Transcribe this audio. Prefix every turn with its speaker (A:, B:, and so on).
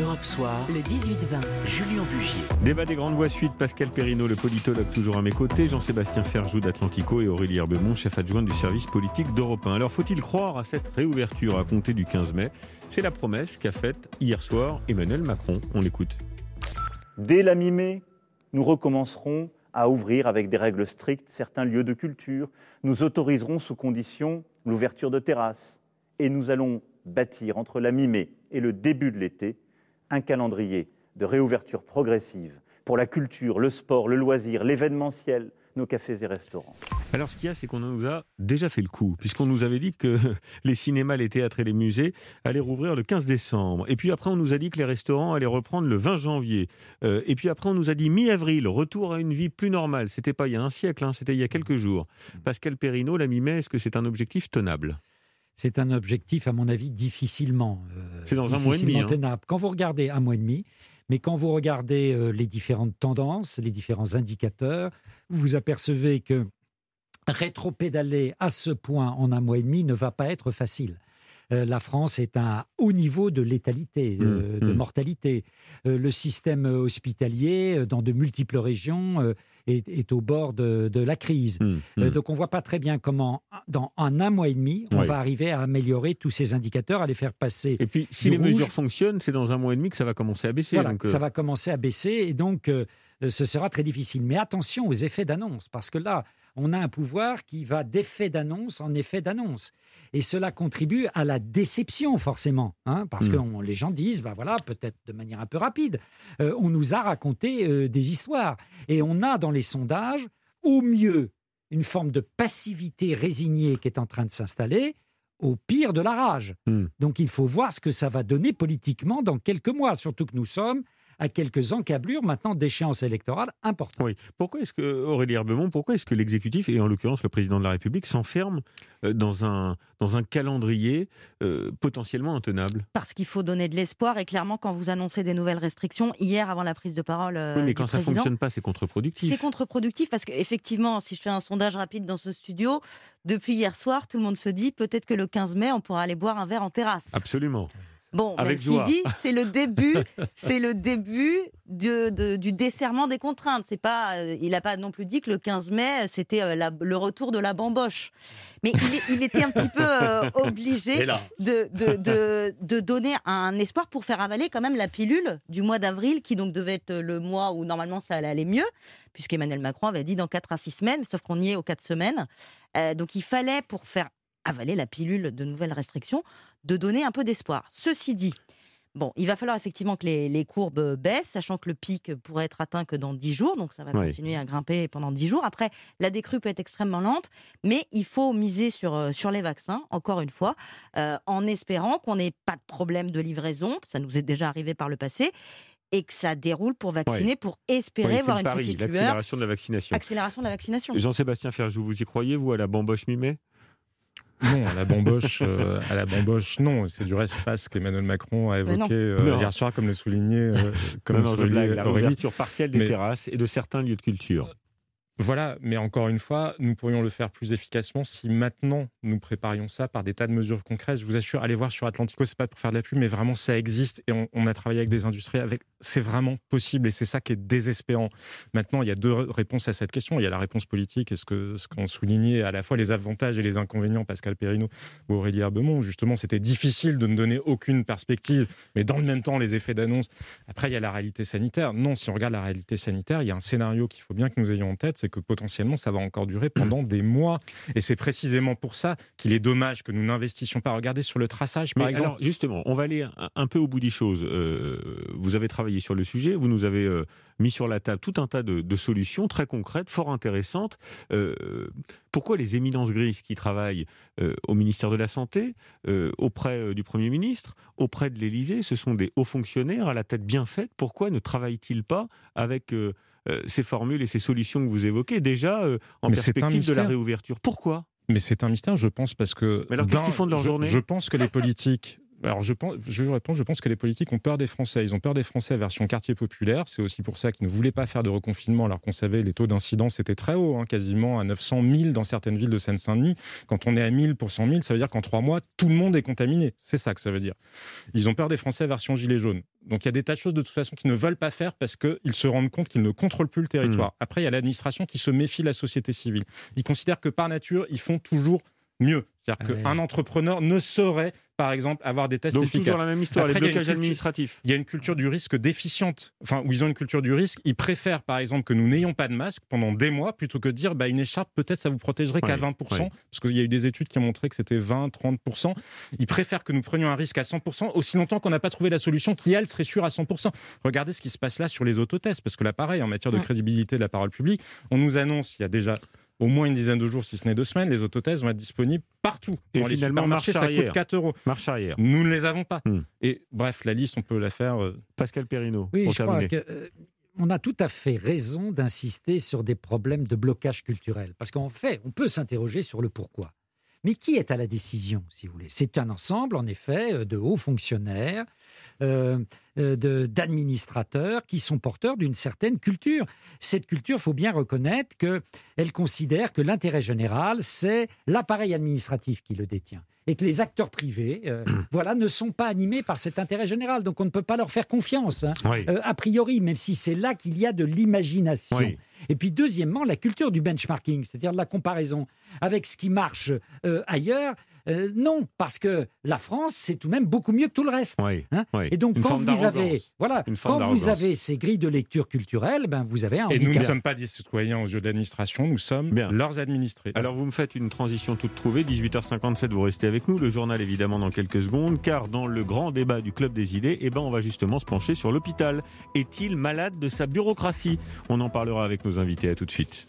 A: Europe Soir, le 18-20, Julien Bugier.
B: Débat des grandes voix suite, Pascal Perrino, le politologue toujours à mes côtés, Jean-Sébastien Ferjou d'Atlantico et Aurélie Herbemont, chef adjoint du service politique d'Europe 1. Alors faut-il croire à cette réouverture à compter du 15 mai? C'est la promesse qu'a faite hier soir Emmanuel Macron. On l'écoute.
C: Dès la mi-mai, nous recommencerons à ouvrir avec des règles strictes certains lieux de culture. Nous autoriserons sous condition l'ouverture de terrasses. Et nous allons bâtir entre la mi-mai et le début de l'été un calendrier de réouverture progressive pour la culture, le sport, le loisir, l'événementiel, nos cafés et restaurants.
B: Alors ce qu'il y a, c'est qu'on nous a déjà fait le coup, puisqu'on nous avait dit que les cinémas, les théâtres et les musées allaient rouvrir le 15 décembre. Et puis après, on nous a dit que les restaurants allaient reprendre le 20 janvier. Euh, et puis après, on nous a dit mi-avril, retour à une vie plus normale. C'était pas il y a un siècle, hein, c'était il y a quelques jours. Pascal Perrino, la mi-mai, est-ce que c'est un objectif tenable?
D: C'est un objectif, à mon avis, difficilement,
B: euh, c'est dans un mois et demi, hein.
D: tenable. Quand vous regardez un mois et demi, mais quand vous regardez euh, les différentes tendances, les différents indicateurs, vous vous apercevez que rétro-pédaler à ce point en un mois et demi ne va pas être facile. Euh, la France est à un haut niveau de létalité, mmh, de mmh. mortalité. le système hospitalier, dans de multiples régions, est, au bord de, la crise. Euh, donc on ne voit pas très bien comment, dans un, mois et demi, on va arriver à améliorer tous ces indicateurs, à les faire passer.
B: Et puis, si les mesures fonctionnent, c'est dans un mois et demi que ça va commencer à baisser.
D: Voilà, ça euh, va commencer à baisser, et donc euh, ce sera très difficile. Mais attention aux effets d'annonce, parce que là, on a un pouvoir qui va d'effet d'annonce en effet d'annonce. Et cela contribue à la déception, forcément. Hein, parce hmm. que les gens disent, bah voilà, peut-être de manière un peu rapide, euh, on nous a raconté euh, des histoires. Et on a dans les sondages, au mieux, une forme de passivité résignée qui est en train de s'installer, au pire de la rage. Hmm. Donc il faut voir ce que ça va donner politiquement dans quelques mois, surtout que nous sommes à quelques encablures maintenant d'échéances électorales importantes.
B: Oui. Pourquoi est-ce que, Aurélie Herbemont, pourquoi est-ce que l'exécutif, et en l'occurrence le président de la République, s'enferme euh, dans un, dans un calendrier euh, potentiellement intenable?
E: Parce qu'il faut donner de l'espoir et clairement, quand vous annoncez des nouvelles restrictions, hier avant la prise de parole. Euh,
B: oui, mais quand ça ne fonctionne pas, c'est contre-productif.
E: C'est contre-productif parce qu'effectivement, si je fais un sondage rapide dans ce studio, depuis hier soir, tout le monde se dit peut-être que le 15 mai, on pourra aller boire un verre en terrasse.
B: Absolument.
E: Bon, Avec même dit, c'est le début, c'est le début de, du desserrement des contraintes. C'est pas, euh, il n'a pas non plus dit que le 15 mai c'était euh, le retour de la bamboche, mais il, était un petit peu euh, obligé de, de, de, donner un espoir pour faire avaler quand même la pilule du mois d'avril, qui donc devait être le mois où normalement ça allait aller mieux, puisqu'Emmanuel Macron avait dit dans 4 à 6 semaines, sauf qu'on y est aux 4 semaines. donc il fallait pour faire avaler la pilule de nouvelles restrictions, de donner un peu d'espoir. Ceci dit, Bon, il va falloir effectivement que les, courbes baissent, sachant que le pic pourrait être atteint que dans 10 jours, donc ça va continuer à grimper pendant 10 jours. Après, la décrue peut être extrêmement lente, mais il faut miser sur, euh, sur les vaccins, encore une fois, euh, en espérant qu'on n'ait pas de problème de livraison, ça nous est déjà arrivé par le passé, et que ça déroule pour vacciner, pour espérer voir une petite lueur.
B: L'accélération de la vaccination.
E: Accélération de la vaccination.
B: Jean-Sébastien Ferjou, vous y croyez, vous, à la bamboche mi-mai
F: non, à la bamboche, euh, à la bamboche, non. C'est du reste pas ce qu'Emmanuel Macron a évoqué euh, hier soir, comme le soulignait, euh, comme
B: non, la réouverture partielle des terrasses et de certains lieux de culture.
F: Voilà, mais encore une fois, nous pourrions le faire plus efficacement si maintenant nous préparions ça par des tas de mesures concrètes. Je vous assure, allez voir sur Atlantico, c'est pas pour faire de la pub, mais vraiment ça existe et on, a travaillé avec des industries. Avec, c'est vraiment possible et c'est ça qui est désespérant. Maintenant, il y a deux réponses à cette question. Il y a la réponse politique et ce que ce qu'on soulignait à la fois les avantages et les inconvénients, Pascal Perrino ou Aurélie Herbemont. Justement, c'était difficile de ne donner aucune perspective, mais dans le même temps, les effets d'annonce. Après, il y a la réalité sanitaire. Non, si on regarde la réalité sanitaire, il y a un scénario qu'il faut bien que nous ayons en tête, que potentiellement ça va encore durer pendant des mois. Et c'est précisément pour ça qu'il est dommage que nous n'investissions pas. Regardez sur le traçage, par exemple. Alors,
B: justement, on va aller un, peu au bout des choses. Euh, vous avez travaillé sur le sujet, vous nous avez euh, mis sur la table tout un tas de, solutions très concrètes, fort intéressantes. Euh, pourquoi les éminences grises qui travaillent au ministère de la Santé, auprès du Premier ministre, auprès de l'Élysée, ce sont des hauts fonctionnaires à la tête bien faite, pourquoi ne travaillent-ils pas avec euh, ces formules et ces solutions que vous évoquez déjà euh, en perspective de la réouverture. Pourquoi?
F: Mais c'est un mystère, je pense, parce que.
B: Mais alors, qu'est-ce qu'ils font de leur journée?
F: Je pense que les politiques alors je, pense, je vais vous répondre, je pense que les politiques ont peur des Français. Ils ont peur des Français version quartier populaire. C'est aussi pour ça qu'ils ne voulaient pas faire de reconfinement alors qu'on savait les taux d'incidence étaient très hauts, hein, quasiment à 900 000 dans certaines villes de Seine-Saint-Denis. Quand on est à 1000 pour 100 000, ça veut dire qu'en trois mois, tout le monde est contaminé. C'est ça que ça veut dire. Ils ont peur des Français version gilet jaune. Donc il y a des tas de choses de toute façon qu'ils ne veulent pas faire parce qu'ils se rendent compte qu'ils ne contrôlent plus le territoire. Mmh. Après, il y a l'administration qui se méfie de la société civile. Ils considèrent que par nature, ils font toujours mieux. C'est-à-dire ah qu'un entrepreneur ne saurait, par exemple, avoir des tests
B: Donc,
F: efficaces.
B: toujours la même histoire, les blocages administratifs.
F: Il y a une culture du risque déficiente, enfin, où ils ont une culture du risque. Ils préfèrent, par exemple, que nous n'ayons pas de masque pendant des mois, plutôt que de dire, bah, une écharpe, peut-être, ça vous protégerait qu'à 20%, parce qu'il y a eu des études qui ont montré que c'était 20, 30%. Ils préfèrent que nous prenions un risque à 100%, aussi longtemps qu'on n'a pas trouvé la solution qui, elle, serait sûre à 100%. Regardez ce qui se passe là sur les autotests, parce que là, pareil, en matière de crédibilité de la parole publique, on nous annonce, il y a déjà au moins une dizaine de jours, si ce n'est deux semaines, les autotests vont être disponibles partout.
B: Et dans finalement, les marché ça coûte
F: 4 euros.
B: Marche arrière.
F: Nous ne les avons pas. Hmm. Et bref, la liste, on peut la faire. Euh,
B: Pascal Perrino.
D: Oui, je crois que, euh, on a tout à fait raison d'insister sur des problèmes de blocage culturel. Parce qu'en fait, on peut s'interroger sur le pourquoi. Mais qui est à la décision, si vous voulez? C'est un ensemble, en effet, euh, de hauts fonctionnaires euh, euh, d'administrateurs qui sont porteurs d'une certaine culture. Cette culture, il faut bien reconnaître qu'elle considère que l'intérêt général, c'est l'appareil administratif qui le détient et que les acteurs privés, euh, voilà, ne sont pas animés par cet intérêt général. Donc on ne peut pas leur faire confiance, hein, a priori, même si c'est là qu'il y a de l'imagination. Et puis deuxièmement, la culture du benchmarking, c'est-à-dire de la comparaison avec ce qui marche ailleurs euh, non, parce que la France, c'est tout de même beaucoup mieux que tout le reste.
B: Hein.
D: Et donc, quand vous avez, voilà, quand vous avez ces grilles de lecture culturelle, ben vous avez un.
F: Et nous ne sommes pas des citoyens aux yeux de l'administration, nous sommes leurs administrés.
B: Alors, vous me faites une transition toute trouvée. 18h57, vous restez avec nous. Le journal, évidemment, dans quelques secondes, car dans le grand débat du club des idées, eh ben, on va justement se pencher sur l'hôpital. Est-il malade de sa bureaucratie? On en parlera avec nos invités. À tout de suite.